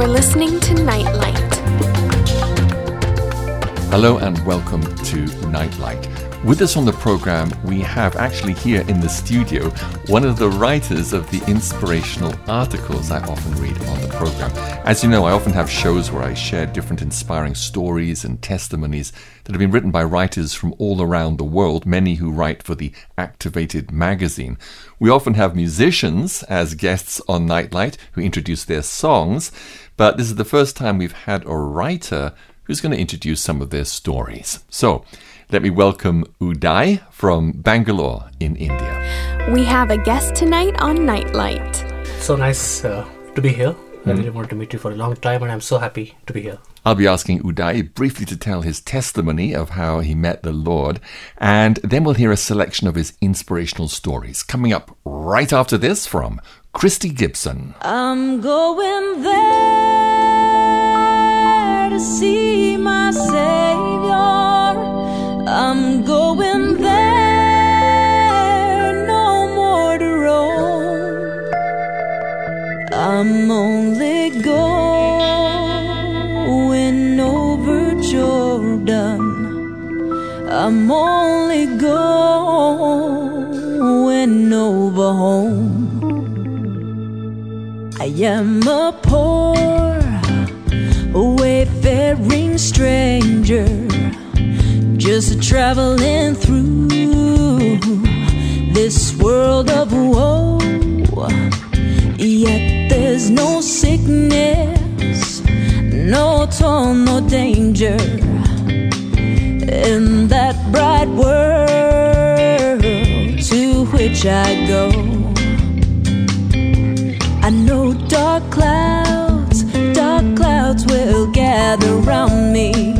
You're listening to Nightlight. Hello and welcome to Nightlight. With us on the program, we have actually here in the studio one of the writers of the inspirational articles I often read on the program. As you know, I often have shows where I share different inspiring stories and testimonies that have been written by writers from all around the world, many who write for the Activated magazine. We often have musicians as guests on Nightlight who introduce their songs, but this is the first time we've had a writer who's going to introduce some of their stories. So, let me welcome Uday from Bangalore in India. We have a guest tonight on Nightlight. So nice uh, to be here. I really wanted to meet you for a long time, and I'm so happy to be here. I'll be asking Uday briefly to tell his testimony of how he met the Lord, and then we'll hear a selection of his inspirational stories coming up right after this from Christy Gibson. I'm going there to see my Savior. I'm going there, no more to roam. I'm only going over Jordan. I'm only going over home. I am a poor, wayfaring stranger just traveling through this world of woe. Yet there's no sickness, no toil, no danger in that bright world to which I go. Dark clouds, dark clouds will gather round me.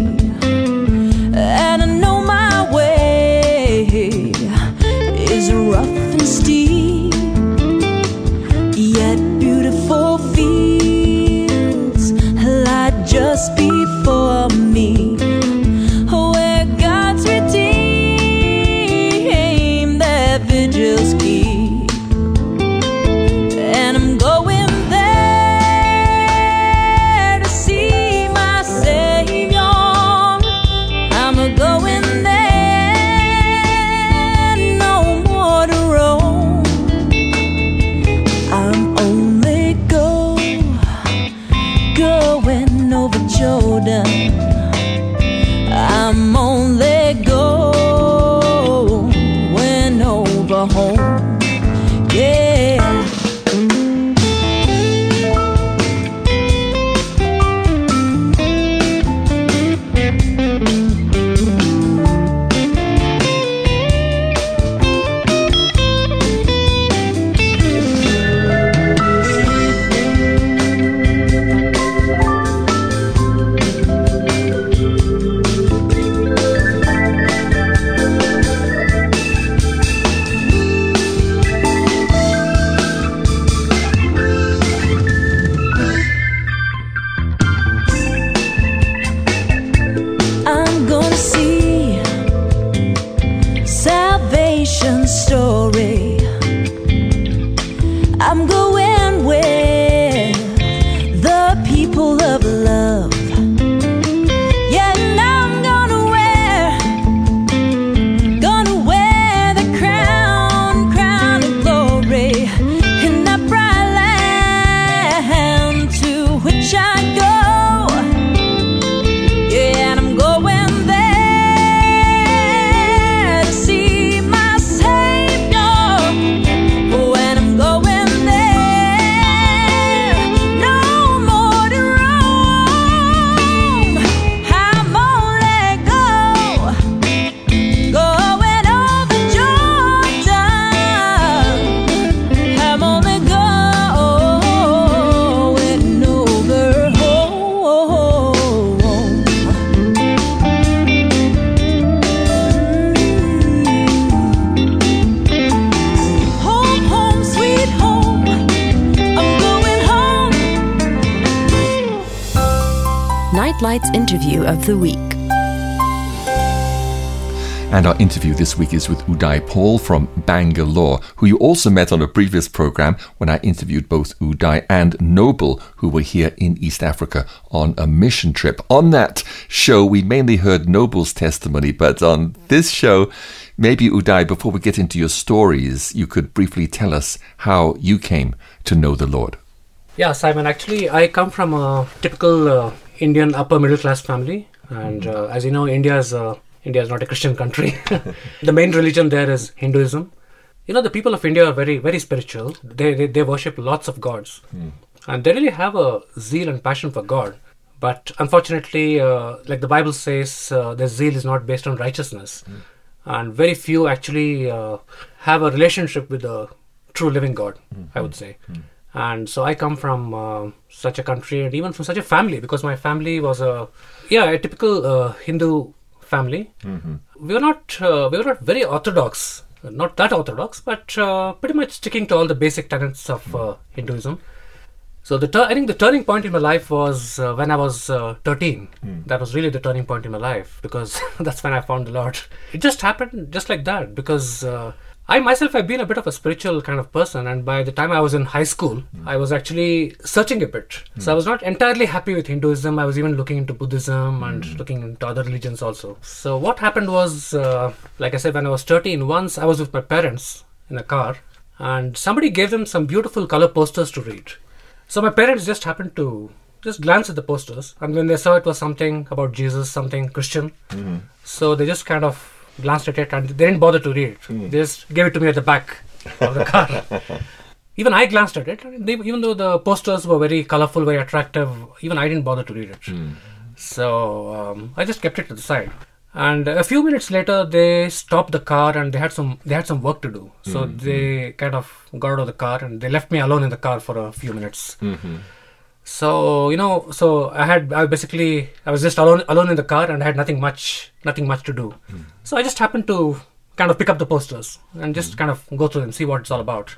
Story. I'm going interview of the week. And our interview this week is with Uday Paul from Bangalore, who you also met on a previous program when I interviewed both Uday and Noble, who were here in East Africa on a mission trip. On that show, we mainly heard Noble's testimony, but on this show, maybe Uday, before we get into your stories, you could briefly tell us how you came to know the Lord. Yeah, Simon. Actually, I come from a typical uh, Indian upper middle class family, and uh, as you know, India is uh, India is not a Christian country. the main religion there is Hinduism. You know, the people of India are very, very spiritual. They, they, they worship lots of gods. And they really have a zeal and passion for God. But unfortunately, uh, like the Bible says, uh, their zeal is not based on righteousness. And very few actually uh, have a relationship with the true living God, I would say. And so I come from uh, such a country and even from such a family because my family was a, yeah, a typical uh, Hindu family. We were not uh, we were not very orthodox, not that orthodox, but uh, pretty much sticking to all the basic tenets of uh, Hinduism. So the I think the turning point in my life was uh, when I was uh, 13. That was really the turning point in my life because that's when I found the Lord. It just happened just like that because uh, I myself have been a bit of a spiritual kind of person, and by the time I was in high school, I was actually searching a bit. So I was not entirely happy with Hinduism. I was even looking into Buddhism and looking into other religions also. So what happened was, uh, like I said, when I was 13, once I was with my parents in a car, and somebody gave them some beautiful color posters to read. So my parents just happened to just glance at the posters, and when they saw it was something about Jesus, something Christian, so they just kind of glanced at it and they didn't bother to read it. They just gave it to me at the back of the car. even I glanced at it, they, even though the posters were very colorful, very attractive, even I didn't bother to read it. Hmm. So um, I just kept it to the side. And a few minutes later, they stopped the car and they had some they had some work to do. So hmm, they kind of got out of the car and they left me alone in the car for a few minutes. So you know, so I had I basically I was just alone alone in the car and I had nothing much nothing much to do. Hmm. So I just happened to kind of pick up the posters and just hmm. kind of go through them, see what it's all about.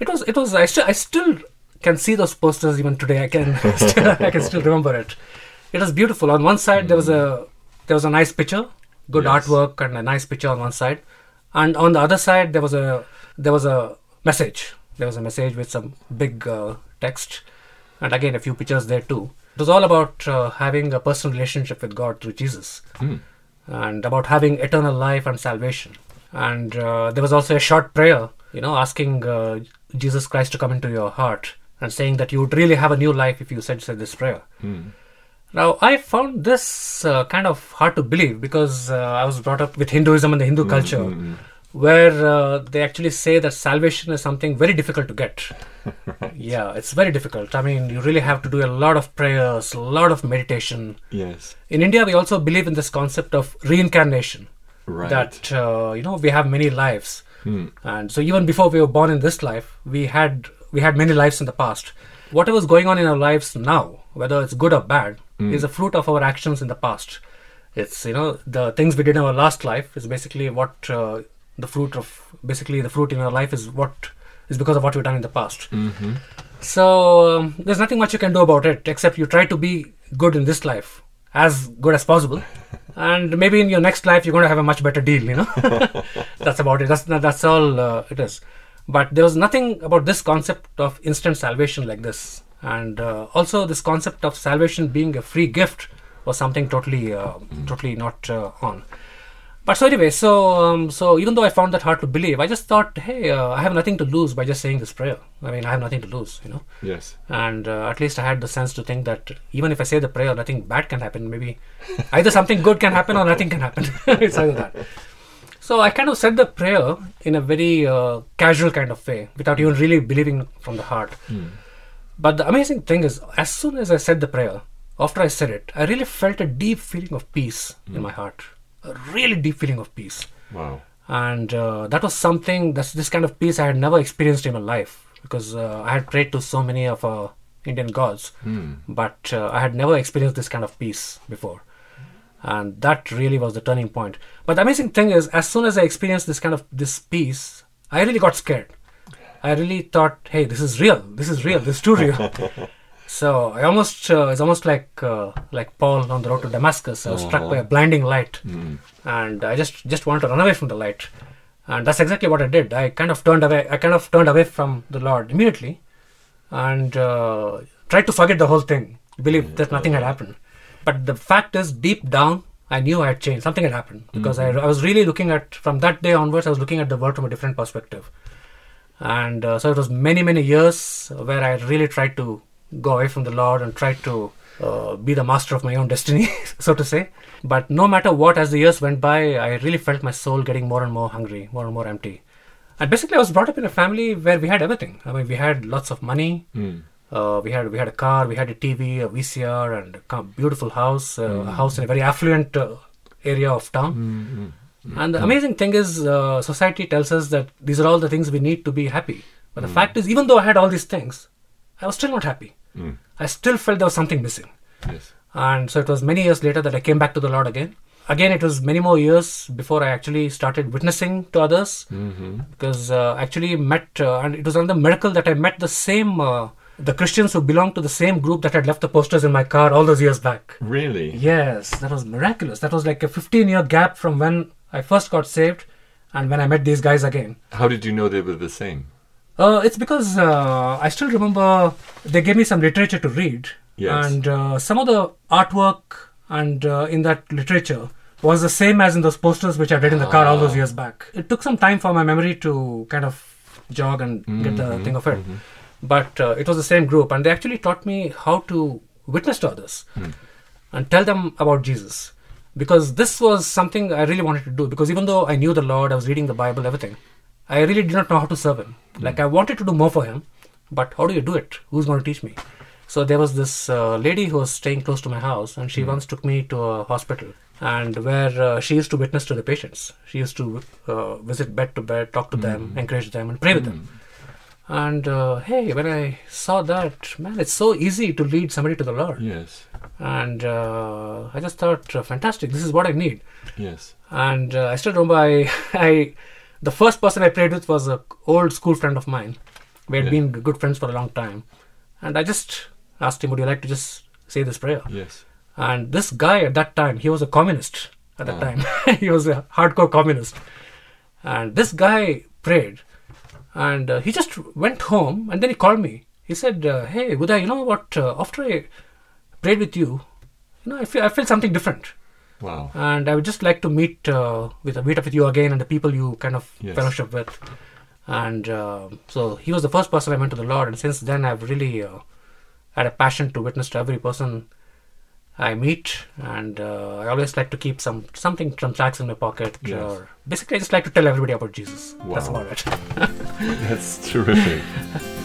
It was it was I still I still can see those posters even today. I can still, I can still remember it. It was beautiful. On one side there was a hmm. there was a nice picture, good Yes. artwork and a nice picture on one side, and on the other side there was a there was a message. There was a message with some big uh, text, and again a few pictures there too. It was all about uh, having a personal relationship with God through Jesus, and about having eternal life and salvation. And uh, there was also a short prayer, you know, asking uh, Jesus Christ to come into your heart and saying that you would really have a new life if you said, said this prayer. Now, I found this uh, kind of hard to believe because uh, I was brought up with Hinduism and the Hindu culture, where uh, they actually say that salvation is something very difficult to get. yeah, it's very difficult. I mean, you really have to do a lot of prayers, a lot of meditation. Yes. In India, we also believe in this concept of reincarnation. Right. That uh, you know we have many lives, and so even before we were born in this life, we had we had many lives in the past. Whatever's going on in our lives now, whether it's good or bad, is a fruit of our actions in the past. It's you know the things we did in our last life is basically what uh, the fruit of basically the fruit in our life is what is because of what we've done in the past. So um, there's nothing much you can do about it except you try to be good in this life, as good as possible, and maybe in your next life you're going to have a much better deal. You know, that's about it. That's that's all uh, it is. But there was nothing about this concept of instant salvation like this, and uh, also this concept of salvation being a free gift was something totally, uh, totally not uh, on. But so anyway, so um, so even though I found that hard to believe, I just thought, hey, uh, I have nothing to lose by just saying this prayer. I mean, I have nothing to lose, you know. Yes. And uh, at least I had the sense to think that even if I say the prayer, nothing bad can happen. Maybe either something good can happen or nothing can happen. it's either that. So I kind of said the prayer in a very uh, casual kind of way, without even really believing from the heart. But the amazing thing is, as soon as I said the prayer, after I said it, I really felt a deep feeling of peace in my heart. A really deep feeling of peace. Wow. And uh, that was something, that's this kind of peace I had never experienced in my life because uh, I had prayed to so many of our Indian gods, but uh, I had never experienced this kind of peace before. And that really was the turning point. But the amazing thing is, as soon as I experienced this kind of this peace, I really got scared. I really thought, hey, this is real. This is real. This is too real. So I almost uh, it's almost like uh, like Paul on the road to Damascus. I was struck by a blinding light, and I just just wanted to run away from the light, and that's exactly what I did. I kind of turned away. I kind of turned away from the Lord immediately, and uh, tried to forget the whole thing. Believe that nothing had happened, but the fact is, deep down, I knew I had changed. Something had happened because I, I was really looking at from that day onwards. I was looking at the world from a different perspective and uh, so it was many many years where i really tried to go away from the lord and tried to uh, be the master of my own destiny so to say. But no matter what as the years went by i really felt my soul getting more and more hungry more and more empty. And basically i was brought up in a family where we had everything. I mean we had lots of money. Uh, we had we had a car we had a tv a vcr and a beautiful house uh, a house in a very affluent uh, area of town. And the amazing thing is, uh, society tells us that these are all the things we need to be happy. But the fact is, even though I had all these things, I was still not happy. I still felt there was something missing. Yes. And so it was many years later that I came back to the Lord again. Again, it was many more years before I actually started witnessing to others. Because uh, actually met, uh, and it was another miracle that I met the same, uh, the Christians who belonged to the same group that had left the posters in my car all those years back. Really? Yes, that was miraculous. That was like a 15 year gap from when I first got saved and when I met these guys again. How did you know they were the same? Uh, it's because uh, I still remember they gave me some literature to read, Yes. and uh, some of the artwork and uh, in that literature was the same as in those posters which I read in the car all those years back. It took some time for my memory to kind of jog and get the thing of it, but uh, it was the same group, and they actually taught me how to witness to others and tell them about Jesus. Because this was something I really wanted to do. Because even though I knew the Lord, I was reading the Bible, everything, I really did not know how to serve Him. Like I wanted to do more for Him, but how do you do it? Who's going to teach me? So there was this uh, lady who was staying close to my house, and she once took me to a hospital, and where uh, she used to witness to the patients. She used to uh, visit bed to bed, talk to them, encourage them, and pray with them. And uh, hey, when I saw that, man, it's so easy to lead somebody to the Lord Yes. and uh, I just thought, uh, fantastic, this is what I need. Yes. And uh, I still remember, I, I, the first person I prayed with was a old school friend of mine. We had Yeah. been good friends for a long time, and I just asked him, "Would you like to just say this prayer?" Yes. And this guy at that time, he was a communist at that Ah. time. he was a hardcore communist. And this guy prayed, and uh, he just went home, and then he called me. He said, uh, "Hey, Uday, you know what? Uh, after I prayed with you, you know, I feel I felt something different, Wow. and I would just like to meet uh, with meet up with you again and the people you kind of Yes. fellowship with." And uh, so he was the first person I went to the Lord, and since then I've really uh, had a passion to witness to every person I meet, and uh, I always like to keep some something, from tracks in my pocket, Yes. or basically I just like to tell everybody about Jesus. That's Wow. about it. That's terrific.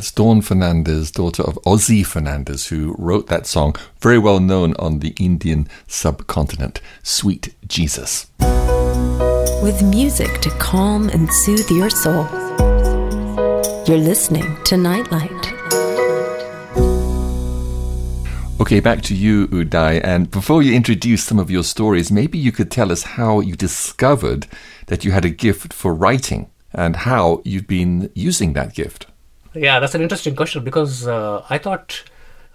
That's Dawn Fernandez, daughter of Ozzy Fernandez, who wrote that song, very well known on the Indian subcontinent, Sweet Jesus. with music to calm and soothe your soul. You're listening to Nightlight. Okay, back to you, Uday. And before you introduce some of your stories, maybe you could tell us how you discovered that you had a gift for writing and how you've been using that gift. Yeah, that's an interesting question because uh, I thought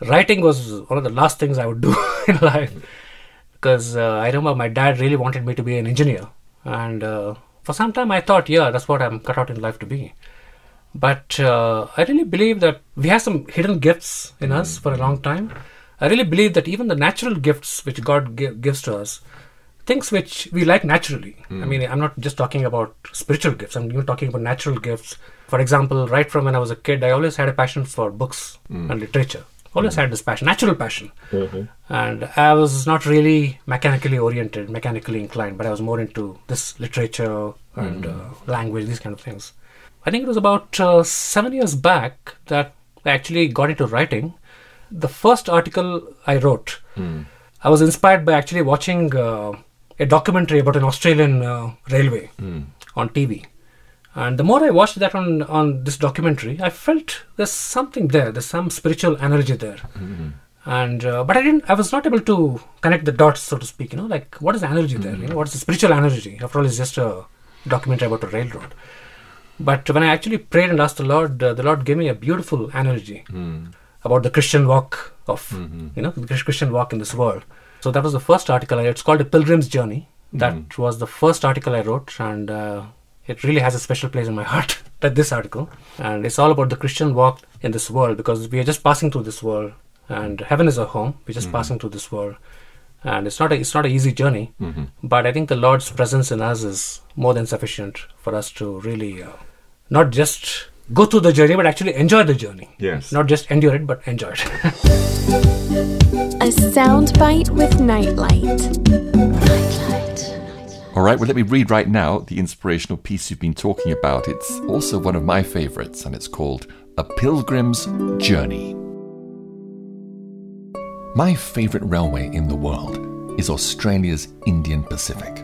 writing was one of the last things I would do in life. Because uh, I remember my dad really wanted me to be an engineer, and uh, for some time I thought, yeah, that's what I'm cut out in life to be. But uh, I really believe that we have some hidden gifts in us for a long time. I really believe that even the natural gifts which God gi- gives to us, things which we like naturally. I mean, I'm not just talking about spiritual gifts, I'm even talking about natural gifts. For example, right from when I was a kid, I always had a passion for books and literature. Always had this passion, natural passion. And I was not really mechanically oriented, mechanically inclined, but I was more into this literature and uh, language, these kind of things. I think it was about uh, seven years back that I actually got into writing. The first article I wrote, I was inspired by actually watching uh, a documentary about an Australian uh, railway on TV. And the more I watched that on, on this documentary, I felt there's something there. There's some spiritual energy there. And uh, but I didn't. I was not able to connect the dots, so to speak. You know, like what is the energy there? You know, what is the spiritual energy? After all, it's just a documentary about a railroad. But when I actually prayed and asked the Lord, uh, the Lord gave me a beautiful energy about the Christian walk of, you know, the Christian walk in this world. So that was the first article It's called A Pilgrim's Journey. That was the first article I wrote, and uh, it really has a special place in my heart. that this article, and it's all about the Christian walk in this world because we are just passing through this world, and heaven is our home. We're just passing through this world, and it's not a it's not an easy journey. But I think the Lord's presence in us is more than sufficient for us to really uh, not just go through the journey, but actually enjoy the journey. Yes. Not just endure it, but enjoy it. A soundbite with Nightlight. All right, well, let me read right now the inspirational piece you've been talking about. It's also one of my favorites, and it's called A Pilgrim's Journey. My favorite railway in the world is Australia's Indian Pacific.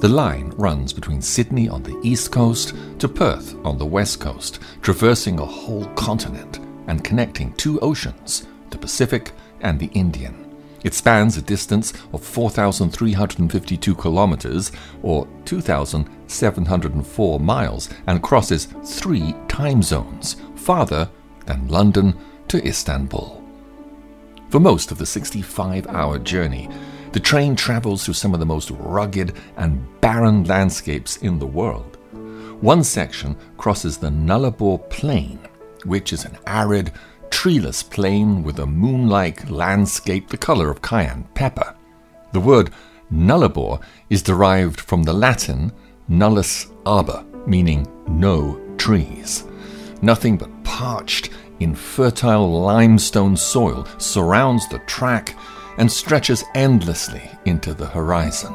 The line runs between Sydney on the east coast to Perth on the west coast, traversing a whole continent and connecting two oceans, the Pacific and the Indian. It spans a distance of 4,352 kilometers or 2,704 miles and crosses three time zones, farther than London to Istanbul. For most of the 65 hour journey, the train travels through some of the most rugged and barren landscapes in the world. One section crosses the Nullarbor Plain, which is an arid, treeless plain with a moon like landscape the color of cayenne pepper. The word Nullarbor is derived from the Latin nullus arbor, meaning no trees. Nothing but parched, infertile limestone soil surrounds the track and stretches endlessly into the horizon.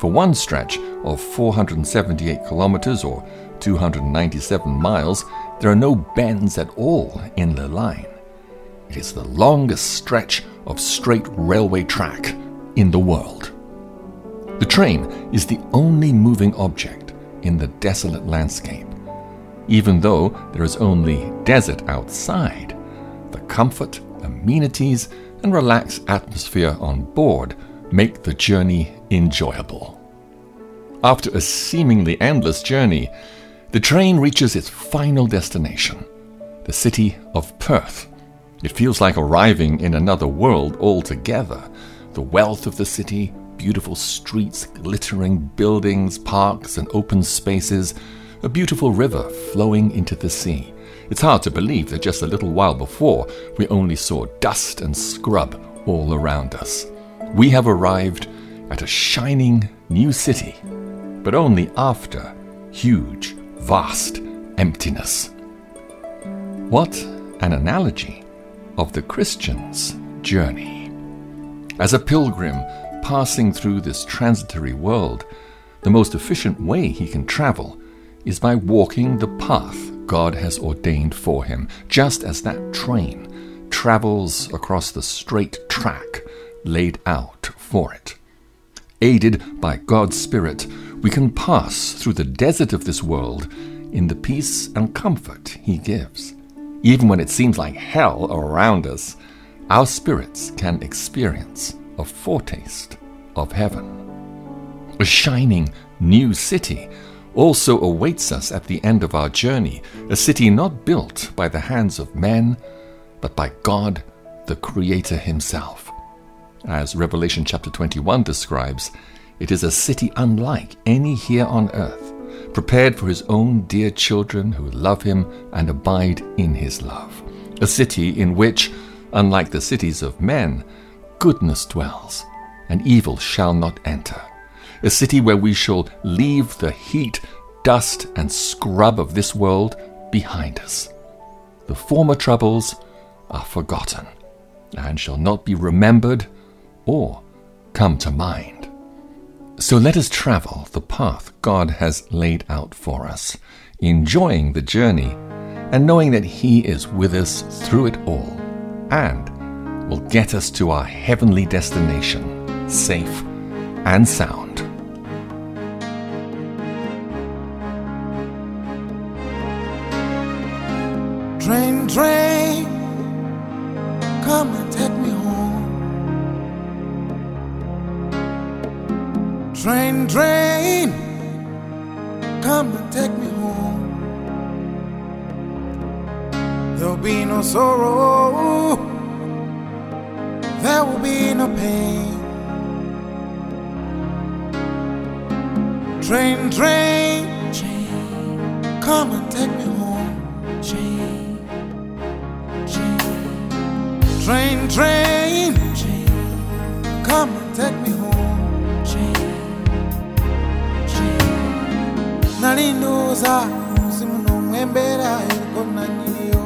For one stretch of 478 kilometers or 297 miles, there are no bends at all in the line. It is the longest stretch of straight railway track in the world. The train is the only moving object in the desolate landscape. Even though there is only desert outside, the comfort, amenities, and relaxed atmosphere on board make the journey enjoyable. After a seemingly endless journey, the train reaches its final destination, the city of Perth. It feels like arriving in another world altogether. The wealth of the city, beautiful streets, glittering buildings, parks, and open spaces, a beautiful river flowing into the sea. It's hard to believe that just a little while before we only saw dust and scrub all around us. We have arrived at a shining new city, but only after huge, vast emptiness. What an analogy of the Christian's journey. As a pilgrim passing through this transitory world, the most efficient way he can travel is by walking the path God has ordained for him, just as that train travels across the straight track laid out for it. Aided by God's Spirit, we can pass through the desert of this world in the peace and comfort He gives. Even when it seems like hell around us, our spirits can experience a foretaste of heaven. A shining new city also awaits us at the end of our journey, a city not built by the hands of men, but by God, the Creator Himself. As Revelation chapter 21 describes, it is a city unlike any here on earth, prepared for His own dear children who love Him and abide in His love. A city in which, unlike the cities of men, goodness dwells, and evil shall not enter a city where we shall leave the heat, dust, and scrub of this world behind us. The former troubles are forgotten and shall not be remembered or come to mind. So let us travel the path God has laid out for us, enjoying the journey and knowing that He is with us through it all and will get us to our heavenly destination safe and sound. Train, train, come and take me home. There'll be no sorrow, there will be no pain. Train, train, train, come and take me home. Train, train, train, train, come and take me home. Train. Nalindoza mzimu nomwembera eriko nanyiniyo.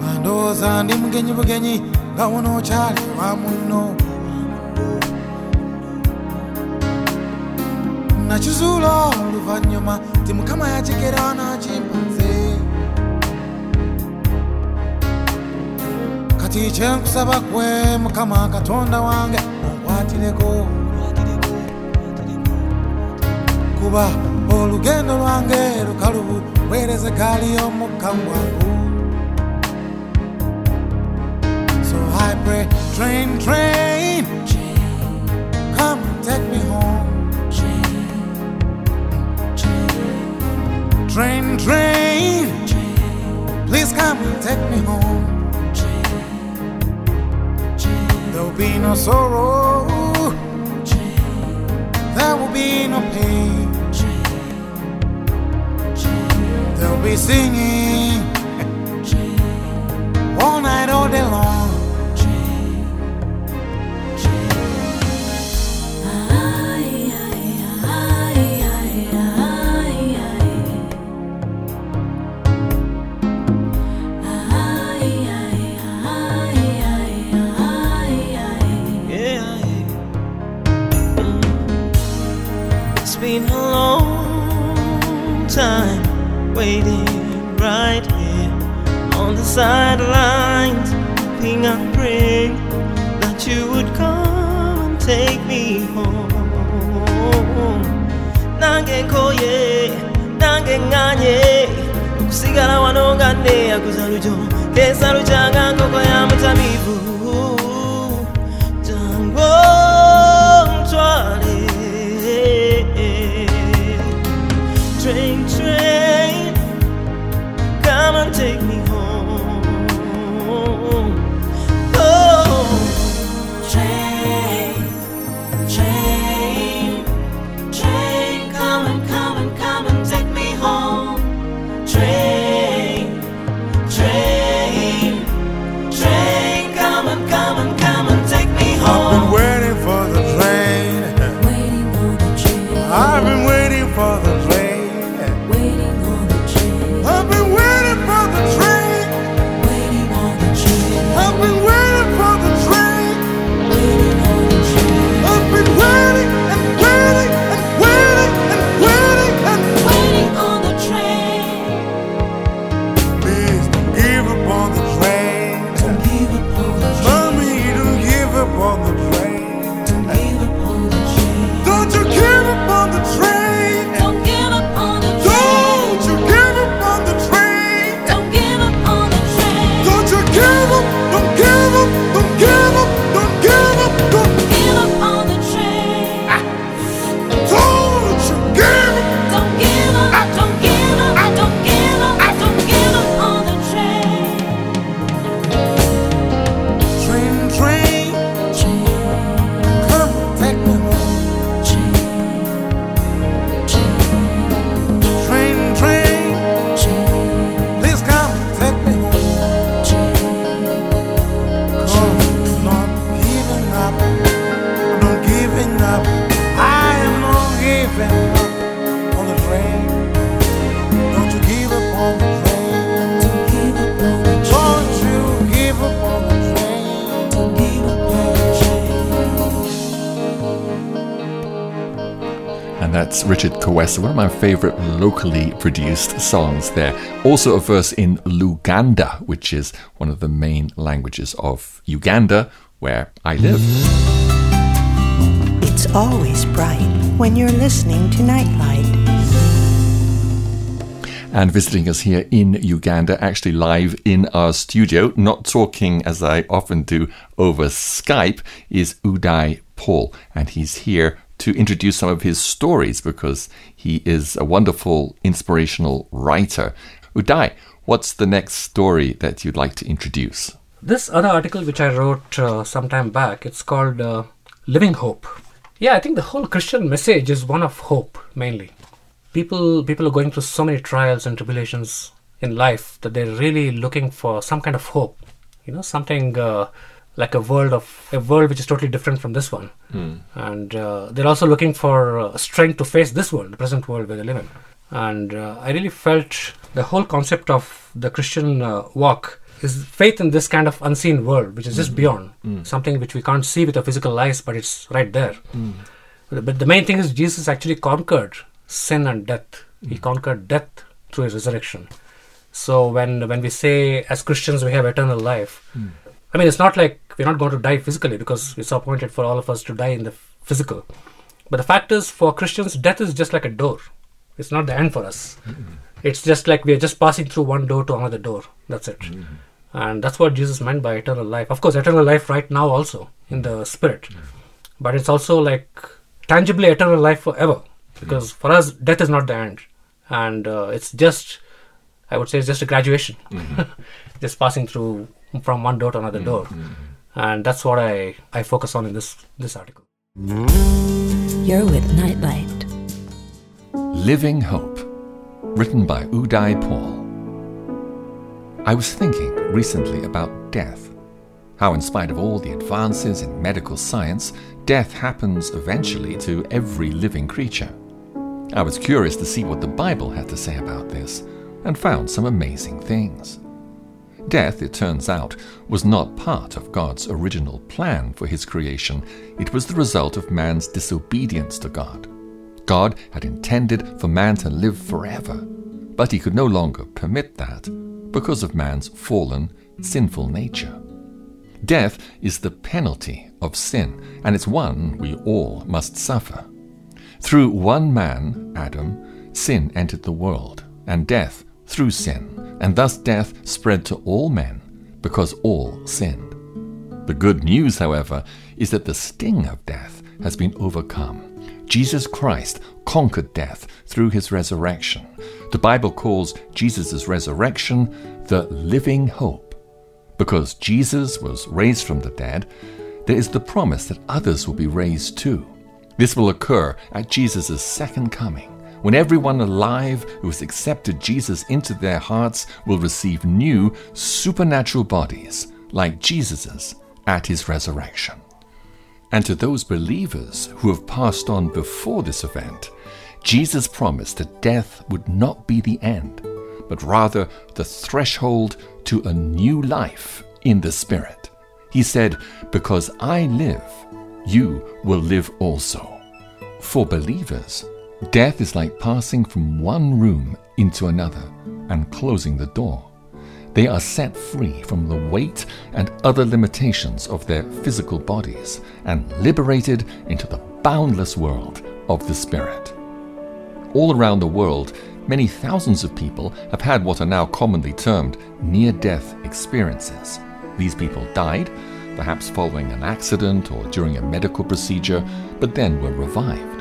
Nandooza ndi mugenyi bugenyi nga wonokyali wa munno. Nakizuula oluvannyuma ti mukama yakigera nakimpanze kati kyenkusaba gwe mukama katonda wange onkwatireko kuba olugendo lwange lukalubu so i pray train train. Come take me home. Train, train, please come and take me home. There'll be no sorrow, there will be no pain. Be singing all night, all day long. Waiting right here on the sidelines, hoping and praying that you would come and take me home. Nange nkoye, nange nganye, okusigala wano nga neeyaguza lujo, keesa lukyanga nkoko ya mutamivu. Tango trolley. That's Richard Kawesa, one of my favorite locally produced songs there. Also, a verse in Luganda, which is one of the main languages of Uganda, where I live. It's always bright when you're listening to Nightlight. and visiting us here in Uganda, actually live in our studio, not talking as I often do over Skype, is Uday Paul. And he's here to introduce some of his stories because he is a wonderful, inspirational writer. Uday, what's the next story that you'd like to introduce? This other article which I wrote uh, some time back, it's called uh, Living Hope. Yeah, I think the whole Christian message is one of hope mainly. People people are going through so many trials and tribulations in life that they're really looking for some kind of hope. You know, something uh, like a world of a world which is totally different from this one. And uh, they're also looking for uh, strength to face this world, the present world where they live in. And uh, I really felt the whole concept of the Christian uh, walk is faith in this kind of unseen world, which is just beyond something which we can't see with our physical eyes, but it's right there. But but the main thing is Jesus actually conquered sin and death. He conquered death through his resurrection. So when when we say as Christians we have eternal life, I mean it's not like we're not going to die physically because it's appointed for all of us to die in the physical. But the fact is, for Christians, death is just like a door. It's not the end for us. Mm-hmm. It's just like we are just passing through one door to another door. That's it. Mm-hmm. And that's what Jesus meant by eternal life. Of course, eternal life right now also in the spirit. But it's also like tangibly eternal life forever. Because for us, death is not the end. And uh, it's just, I would say, it's just a graduation. Mm-hmm. just passing through from one door to another mm, door. Mm, mm. And that's what I, I focus on in this, this article. You're with Nightlight. Living Hope, written by Uday Paul. I was thinking recently about death. How, in spite of all the advances in medical science, death happens eventually to every living creature. I was curious to see what the Bible had to say about this, and found some amazing things. Death, it turns out, was not part of God's original plan for his creation, it was the result of man's disobedience to God. God had intended for man to live forever, but he could no longer permit that because of man's fallen, sinful nature. Death is the penalty of sin, and it's one we all must suffer. Through one man, Adam, sin entered the world, and death through sin, and thus death spread to all men because all sinned. The good news, however, is that the sting of death has been overcome. Jesus Christ conquered death through his resurrection. The Bible calls Jesus' resurrection the living hope. Because Jesus was raised from the dead, there is the promise that others will be raised too. This will occur at Jesus' second coming, when everyone alive who has accepted Jesus into their hearts will receive new supernatural bodies like Jesus's at his resurrection. And to those believers who have passed on before this event, Jesus promised that death would not be the end, but rather the threshold to a new life in the Spirit. He said, Because I live, you will live also. For believers, death is like passing from one room into another and closing the door. They are set free from the weight and other limitations of their physical bodies and liberated into the boundless world of the Spirit. All around the world, many thousands of people have had what are now commonly termed near death experiences. These people died, perhaps following an accident or during a medical procedure, but then were revived.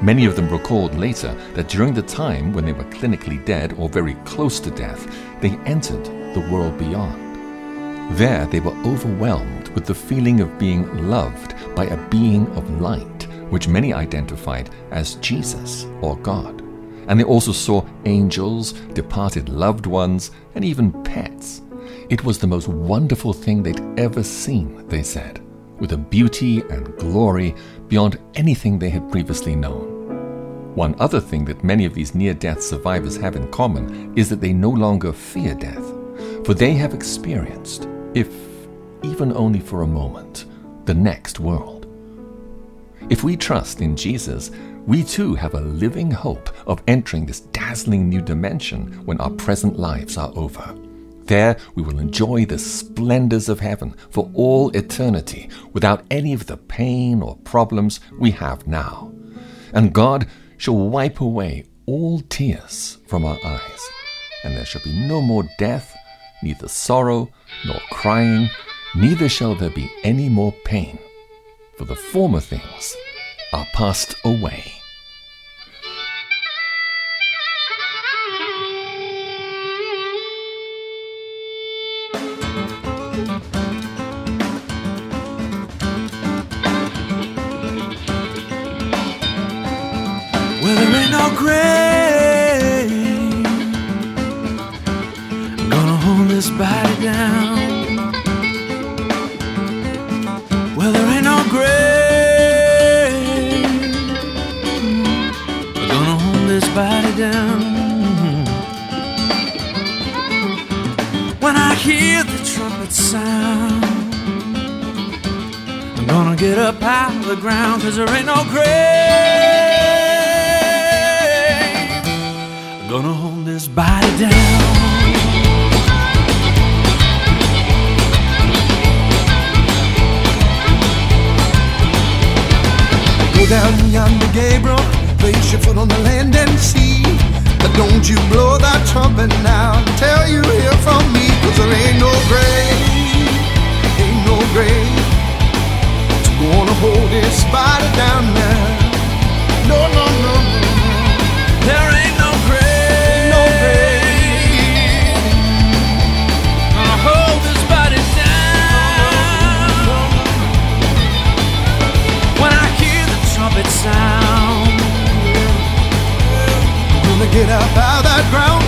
Many of them recalled later that during the time when they were clinically dead or very close to death, they entered the world beyond. There they were overwhelmed with the feeling of being loved by a being of light, which many identified as Jesus or God. And they also saw angels, departed loved ones, and even pets. It was the most wonderful thing they'd ever seen, they said, with a beauty and glory beyond anything they had previously known. One other thing that many of these near death survivors have in common is that they no longer fear death, for they have experienced, if even only for a moment, the next world. If we trust in Jesus, we too have a living hope of entering this dazzling new dimension when our present lives are over. There we will enjoy the splendors of heaven for all eternity without any of the pain or problems we have now. And God shall wipe away all tears from our eyes, and there shall be no more death, neither sorrow nor crying, neither shall there be any more pain, for the former things are passed away. Get up out of that ground.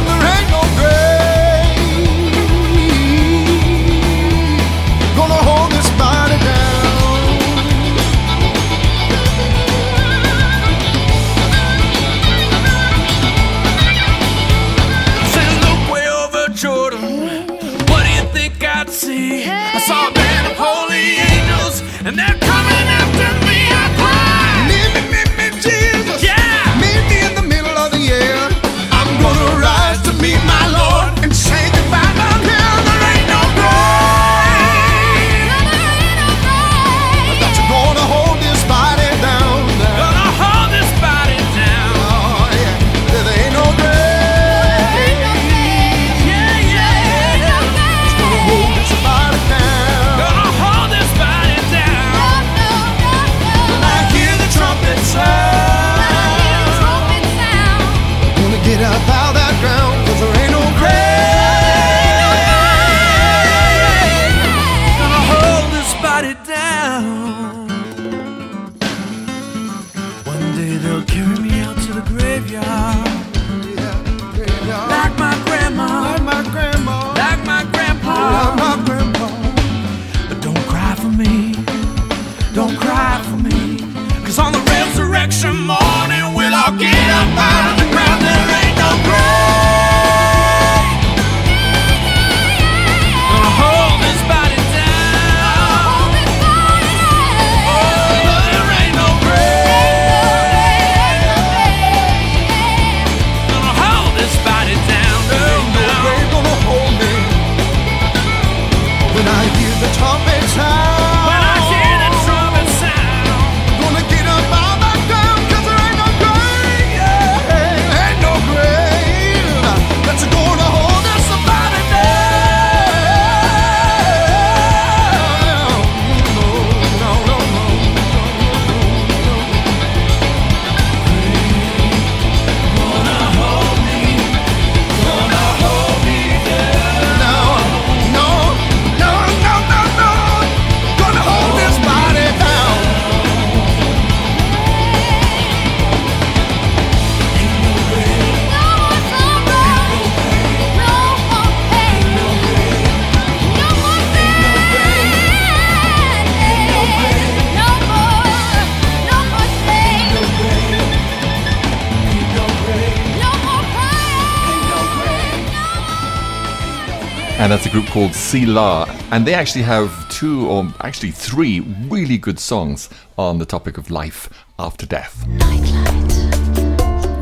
A group called Selah. And they actually have two, or actually three, really good songs on the topic of life after death.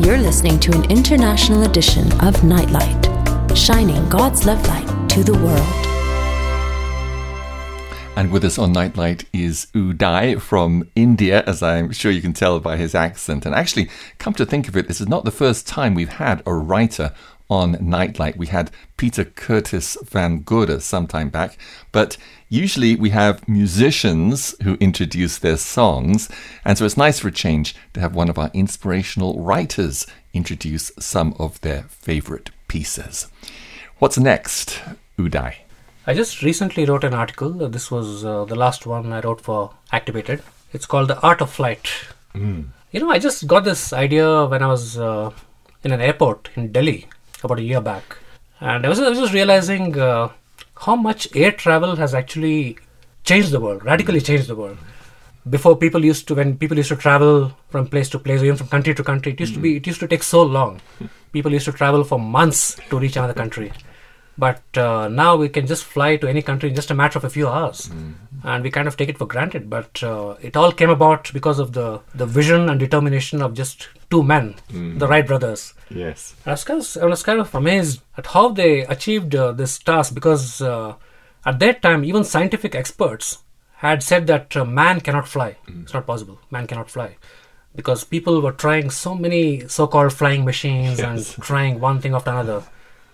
You're listening to an international edition of Nightlight, shining God's love light to the world. And with us on Nightlight is Uday from India, as I'm sure you can tell by his accent. And actually, come to think of it, this is not the first time we've had a writer on Nightlight. We had Peter Curtis Van Gorder some time back, but usually we have musicians who introduce their songs. And so it's nice for a change to have one of our inspirational writers introduce some of their favorite pieces. What's next, Uday? I just recently wrote an article. This was uh, the last one I wrote for Activated. It's called The Art of Flight. You know, I just got this idea when I was uh, in an airport in Delhi about a year back. And I was, I was just realizing uh, how much air travel has actually changed the world, radically changed the world. Before people used to, when people used to travel from place to place, or even from country to country, it used to be, it used to take so long. People used to travel for months to reach another country. But uh, now we can just fly to any country in just a matter of a few hours, and we kind of take it for granted. But uh, it all came about because of the the vision and determination of just two men, the Wright brothers. Yes. I was kind of, I was kind of amazed at how they achieved uh, this task because uh, at that time, even scientific experts had said that uh, man cannot fly. It's not possible. Man cannot fly. Because people were trying so many so called flying machines and trying one thing after another.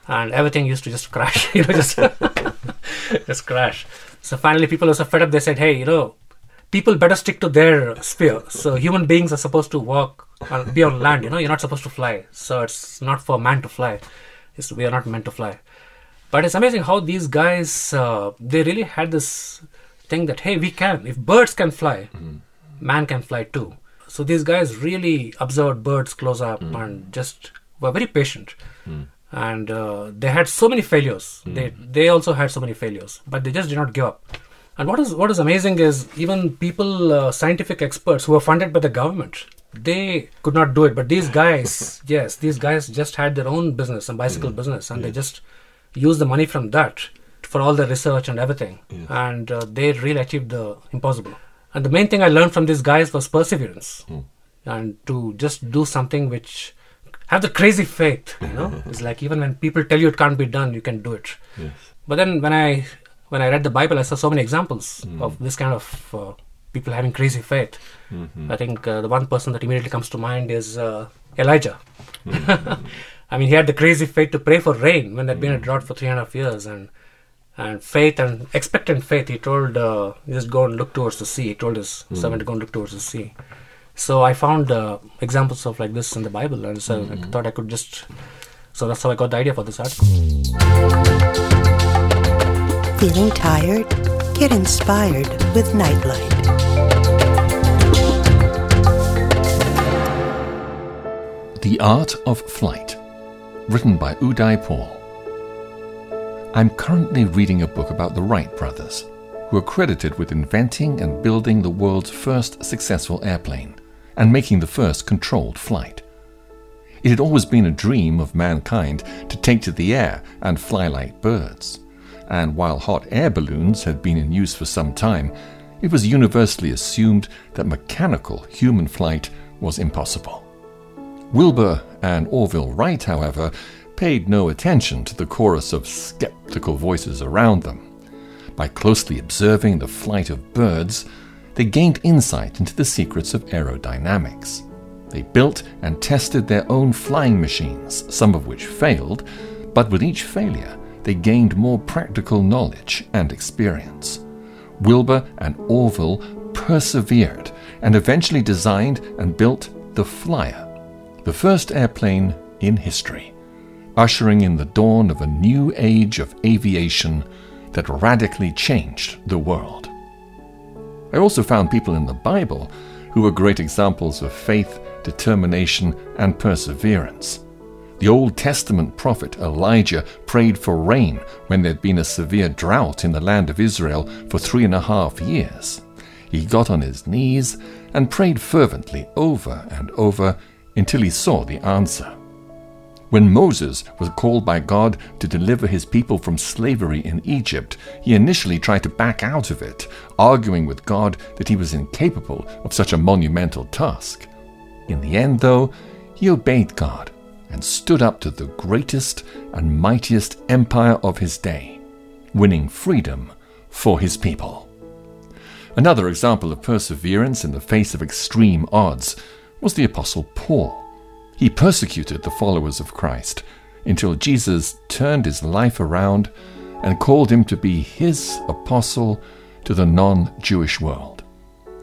And everything used to just crash, you know, just, just crash. So finally, people were so fed up, they said, hey, you know, people better stick to their sphere. So human beings are supposed to walk, be on land. You know, you're not supposed to fly. So it's not for man to fly. It's, we are not meant to fly. But it's amazing how these guys uh, they really had this thing that hey, we can. If birds can fly, man can fly too. So these guys really observed birds close up and just were very patient. And uh, they had so many failures. They they also had so many failures, but they just did not give up. And what is what is amazing is even people, uh, scientific experts who are funded by the government, they could not do it. But these guys, yes, these guys just had their own business, a bicycle business, and they just used the money from that for all the research and everything. And uh, they really achieved the impossible. And the main thing I learned from these guys was perseverance, and to just do something which have the crazy faith. You know, it's like even when people tell you it can't be done, you can do it. But then when I when I read the Bible, I saw so many examples of this kind of uh, people having crazy faith. I think uh, the one person that immediately comes to mind is uh, Elijah. I mean, he had the crazy faith to pray for rain when there'd been a drought for three and a half years, and and faith and expectant faith. He told, uh, just go and look towards the sea. He told his servant to go and look towards the sea. So I found uh, examples of like this in the Bible, and so I thought I could just. So that's how I got the idea for this article. Feeling tired? Get inspired with Nightlight. The Art of Flight, written by Uday Paul. I'm currently reading a book about the Wright brothers, who are credited with inventing and building the world's first successful airplane and making the first controlled flight. It had always been a dream of mankind to take to the air and fly like birds. And while hot air balloons had been in use for some time, it was universally assumed that mechanical human flight was impossible. Wilbur and Orville Wright, however, paid no attention to the chorus of skeptical voices around them. By closely observing the flight of birds, they gained insight into the secrets of aerodynamics. They built and tested their own flying machines, some of which failed, but with each failure, they gained more practical knowledge and experience. Wilbur and Orville persevered and eventually designed and built the Flyer, the first airplane in history ushering in the dawn of a new age of aviation that radically changed the world. I also found people in the Bible who were great examples of faith, determination, and perseverance. The Old Testament prophet Elijah prayed for rain when there had been a severe drought in the land of Israel for three and a half years. He got on his knees and prayed fervently over and over until he saw the answer. When Moses was called by God to deliver his people from slavery in Egypt, he initially tried to back out of it, arguing with God that he was incapable of such a monumental task. In the end, though, he obeyed God and stood up to the greatest and mightiest empire of his day, winning freedom for his people. Another example of perseverance in the face of extreme odds was the Apostle Paul. He persecuted the followers of Christ until Jesus turned his life around and called him to be his apostle to the non Jewish world.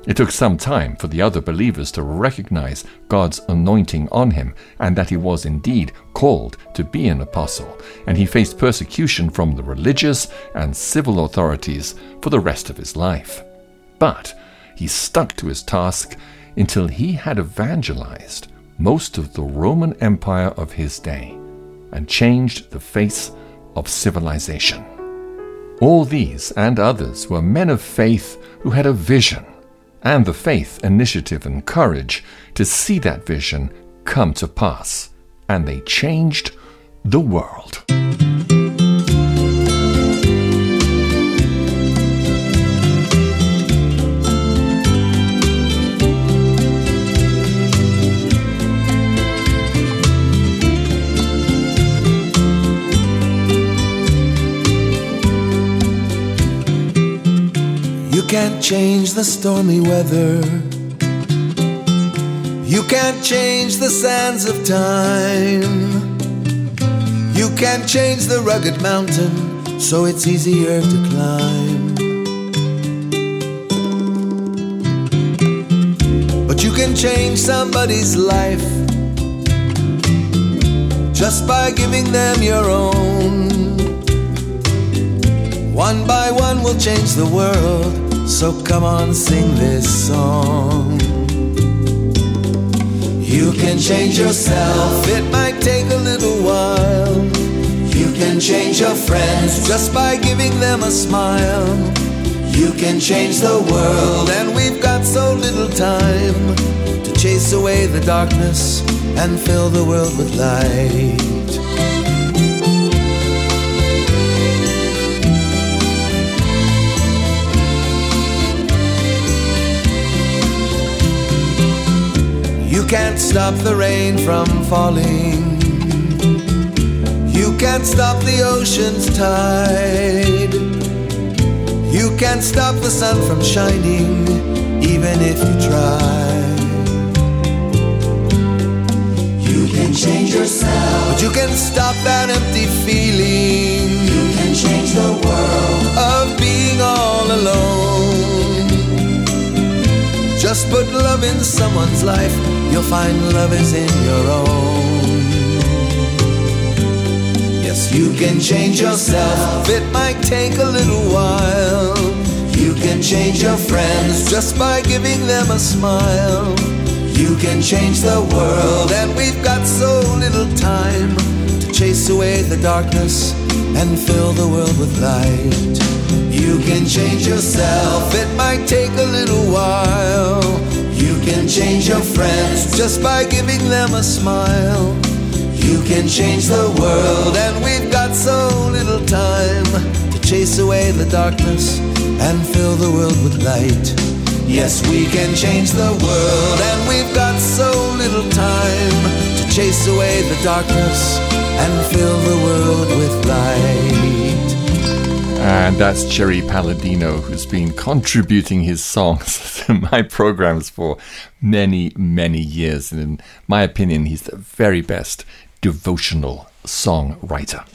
It took some time for the other believers to recognize God's anointing on him and that he was indeed called to be an apostle, and he faced persecution from the religious and civil authorities for the rest of his life. But he stuck to his task until he had evangelized most of the Roman Empire of his day and changed the face of civilization. All these and others were men of faith who had a vision and the faith, initiative, and courage to see that vision come to pass, and they changed the world. Can't change the stormy weather. You can't change the sands of time. You can't change the rugged mountain, so it's easier to climb. But you can change somebody's life just by giving them your own. One by one we'll change the world. So come on, sing this song. You can change yourself, it might take a little while. You can change your friends just by giving them a smile. You can change the world, and we've got so little time to chase away the darkness and fill the world with light. You can't stop the rain from falling. You can't stop the ocean's tide. You can't stop the sun from shining, even if you try. You can change yourself, but you can stop that empty feeling. You can change the world of being all alone. Just put love in someone's life, you'll find love is in your own. Yes, you can change yourself, it might take a little while. You can change your friends just by giving them a smile. You can change the world, and we've got so little time to chase away the darkness and fill the world with light. You can change yourself, it might take a little while. You can change your friends just by giving them a smile. You can change the world, and we've got so little time to chase away the darkness and fill the world with light. Yes, we can change the world, and we've got so little time to chase away the darkness and fill the world with light. And that's Jerry Palladino, who's been contributing his songs to my programs for many, many years. And in my opinion, he's the very best devotional songwriter.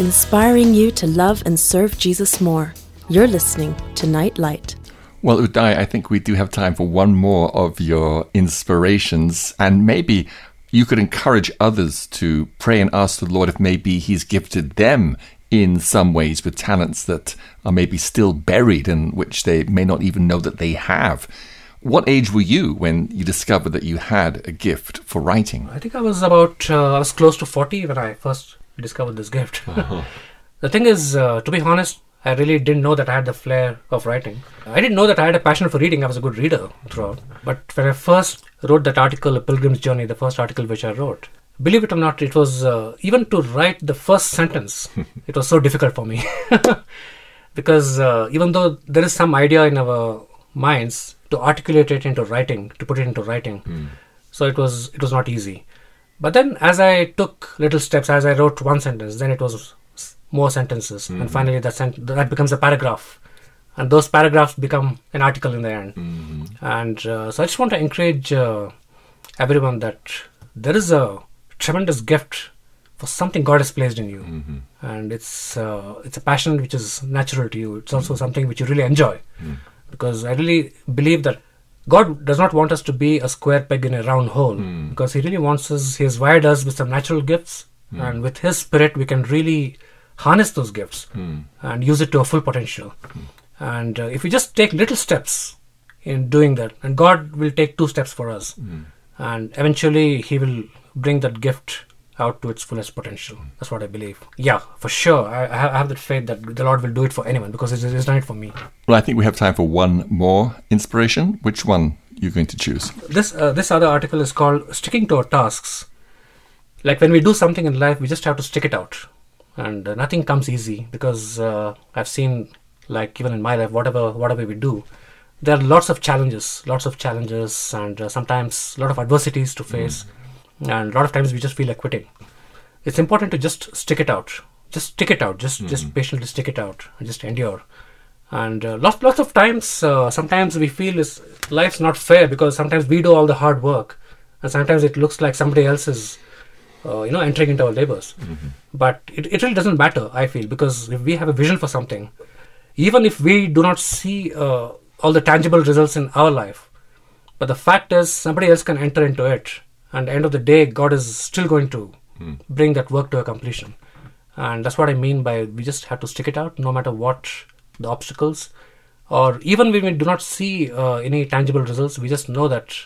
Inspiring you to love and serve Jesus more. You're listening to Nightlight. Well, Uday, I think we do have time for one more of your inspirations, and maybe you could encourage others to pray and ask the Lord if maybe He's gifted them in some ways with talents that are maybe still buried and which they may not even know that they have. What age were you when you discovered that you had a gift for writing? I think I was about, uh, I was close to 40 when I first discovered this gift. the thing is, uh, to be honest, I really didn't know that I had the flair of writing. I didn't know that I had a passion for reading. I was a good reader throughout. But when I first wrote that article, A Pilgrim's Journey, the first article which I wrote, believe it or not, it was uh, even to write the first sentence, it was so difficult for me. because uh, even though there is some idea in our minds to articulate it into writing, to put it into writing, so it was it was not easy. But then, as I took little steps, as I wrote one sentence, then it was more sentences, and finally that sent- that becomes a paragraph, and those paragraphs become an article in the end. And uh, so, I just want to encourage uh, everyone that there is a tremendous gift for something God has placed in you, mm-hmm. and it's uh, it's a passion which is natural to you. It's also mm-hmm. something which you really enjoy, mm. because I really believe that God does not want us to be a square peg in a round hole, mm. because He really wants us. He has wired us with some natural gifts, mm. and with His Spirit, we can really harness those gifts and use it to a full potential. And uh, if we just take little steps in doing that, and God will take two steps for us, and eventually He will bring that gift out to its fullest potential. That's what I believe. Yeah, for sure. I, I have- I have that faith that the Lord will do it for anyone because it's, He's done it for me. Well, I think we have time for one more inspiration. Which one you're you going to choose? This uh, this other article is called "Sticking to Our Tasks." Like when we do something in life, we just have to stick it out, and uh, nothing comes easy because uh, I've seen, like even in my life, whatever whatever we do, there are lots of challenges, lots of challenges, and uh, sometimes a lot of adversities to face, and a lot of times we just feel like quitting. It's important to just stick it out, just stick it out, just just patiently stick it out, and just endure. And uh, lots lots of times, uh, sometimes we feel is life's not fair because sometimes we do all the hard work, and sometimes it looks like somebody else is, uh, you know, entering into our labors. But it, it really doesn't matter, I feel, because if we have a vision for something, even if we do not see uh, all the tangible results in our life, but the fact is somebody else can enter into it, and the end of the day, God is still going to bring that work to a completion. And that's what I mean by we just have to stick it out, no matter what the obstacles, or even when we do not see uh, any tangible results, we just know that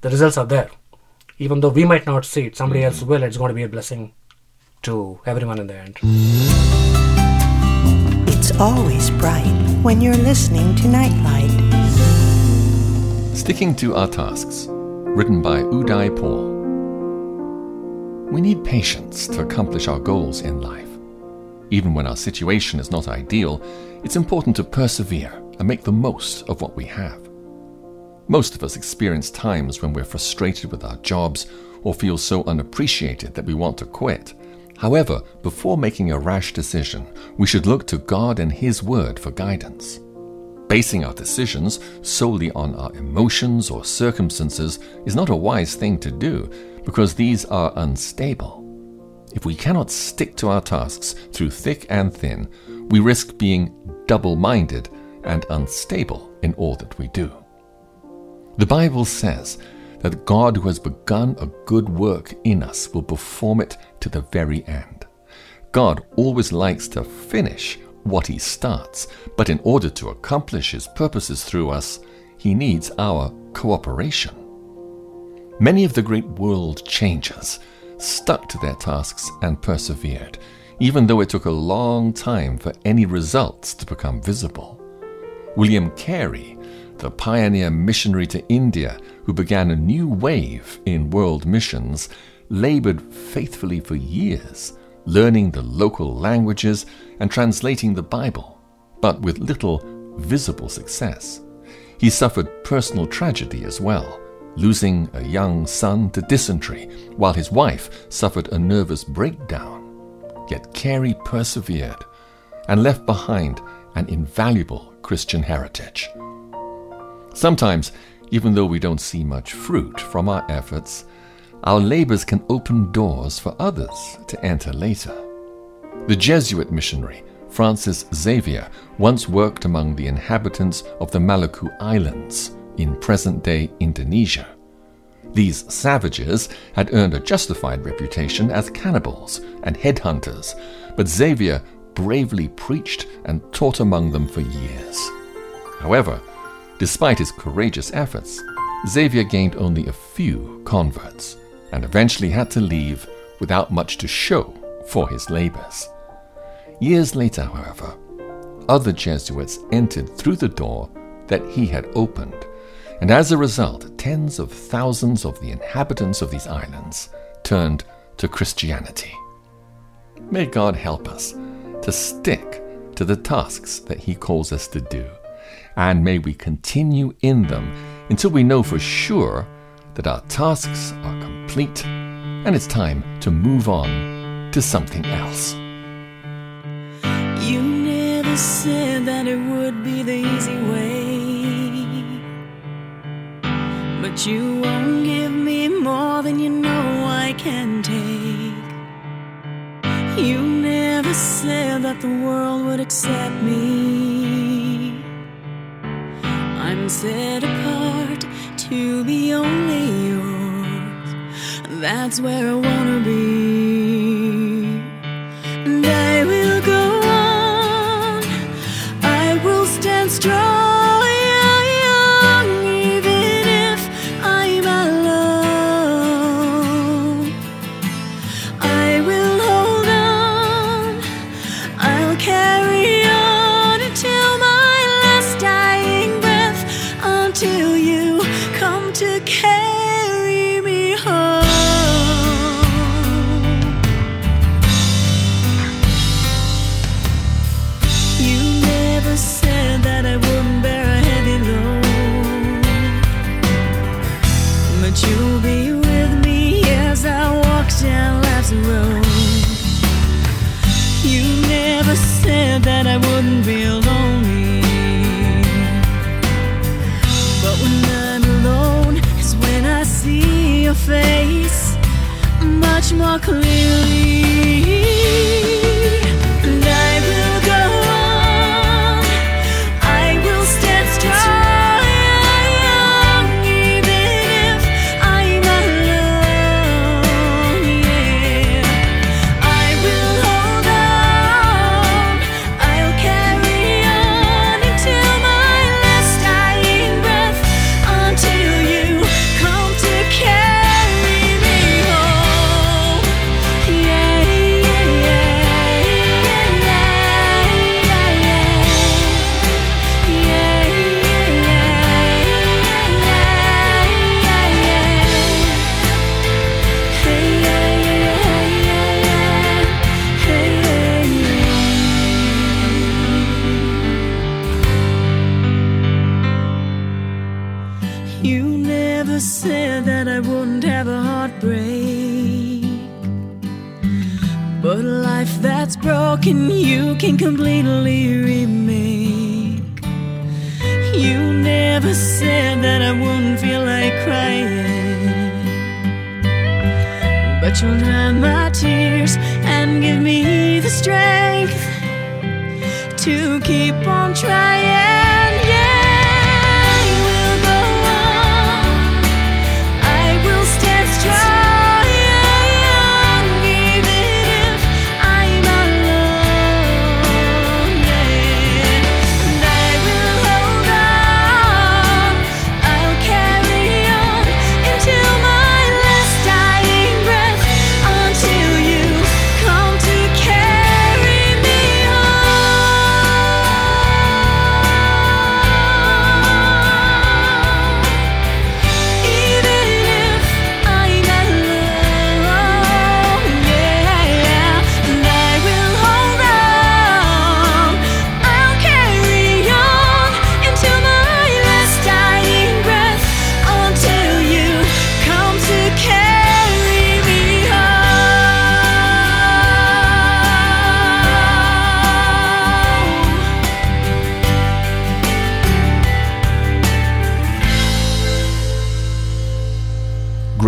the results are there. Even though we might not see it, somebody else will. It's going to be a blessing to everyone in the end. It's always bright when you're listening to Nightlight. Sticking to Our Tasks, written by Uday Paul. We need patience to accomplish our goals in life. Even when our situation is not ideal, it's important to persevere and make the most of what we have. Most of us experience times when we're frustrated with our jobs or feel so unappreciated that we want to quit. However, before making a rash decision, we should look to God and His Word for guidance. Basing our decisions solely on our emotions or circumstances is not a wise thing to do because these are unstable. If we cannot stick to our tasks through thick and thin, we risk being double minded and unstable in all that we do. The Bible says that God who has begun a good work in us will perform it to the very end. God always likes to finish what he starts, but in order to accomplish his purposes through us, he needs our cooperation. Many of the great world changers stuck to their tasks and persevered, even though it took a long time for any results to become visible. William Carey, the pioneer missionary to India who began a new wave in world missions, labored faithfully for years, learning the local languages and translating the Bible, but with little visible success. He suffered personal tragedy as well, losing a young son to dysentery, while his wife suffered a nervous breakdown. Yet Carey persevered and left behind an invaluable Christian heritage. Sometimes, even though we don't see much fruit from our efforts, our labors can open doors for others to enter later. The Jesuit missionary Francis Xavier once worked among the inhabitants of the Maluku Islands in present day Indonesia. These savages had earned a justified reputation as cannibals and headhunters, but Xavier bravely preached and taught among them for years. However, despite his courageous efforts, Xavier gained only a few converts and eventually had to leave without much to show for his labors. Years later, however, other Jesuits entered through the door that he had opened, and as a result, tens of thousands of the inhabitants of these islands turned to Christianity. May God help us to stick to the tasks that He calls us to do, and may we continue in them until we know for sure that our tasks are complete and it's time to move on to something else. You never said that it would be the easy way. But you won't give me more than you know I can take. You never said that the world would accept me. I'm set apart to be only yours. That's where I wanna be.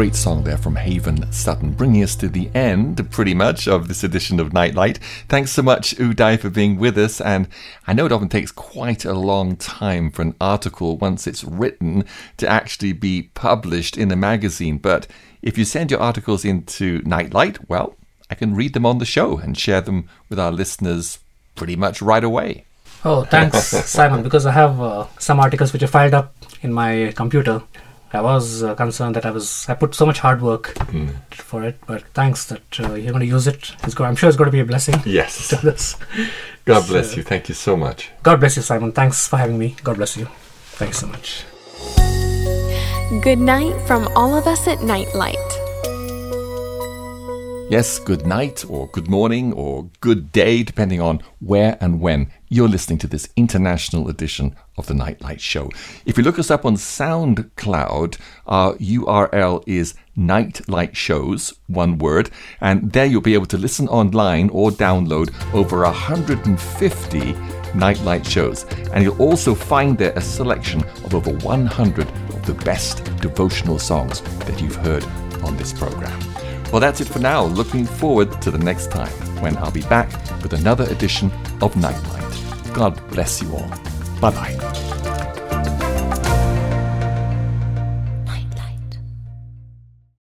Great song there from Haven Sutton, bringing us to the end, pretty much, of this edition of Nightlight. Thanks so much, Uday, for being with us. And I know it often takes quite a long time for an article, once it's written, to actually be published in a magazine. But if you send your articles into Nightlight, well, I can read them on the show and share them with our listeners pretty much right away. Oh, thanks, Simon, because I have uh, some articles which are filed up in my computer. I was uh, concerned that I was I put so much hard work Mm. for it, but thanks that uh, you're going to use it. It's go- I'm sure it's going to be a blessing. Yes. to this. God bless So- you. Thank you so much. God bless you, Simon. Thanks for having me. God bless you. Thanks so much. Good night from all of us at Nightlight. Yes, good night, or good morning, or good day, depending on where and when you're listening to this international edition of the Nightlight Show. If you look us up on SoundCloud, our URL is Nightlight Shows, one word, and there you'll be able to listen online or download over 150 Nightlight shows. And you'll also find there a selection of over 100 of the best devotional songs that you've heard on this program. Well, that's it for now. Looking forward to the next time when I'll be back with another edition of Nightlight. God bless you all. Bye bye.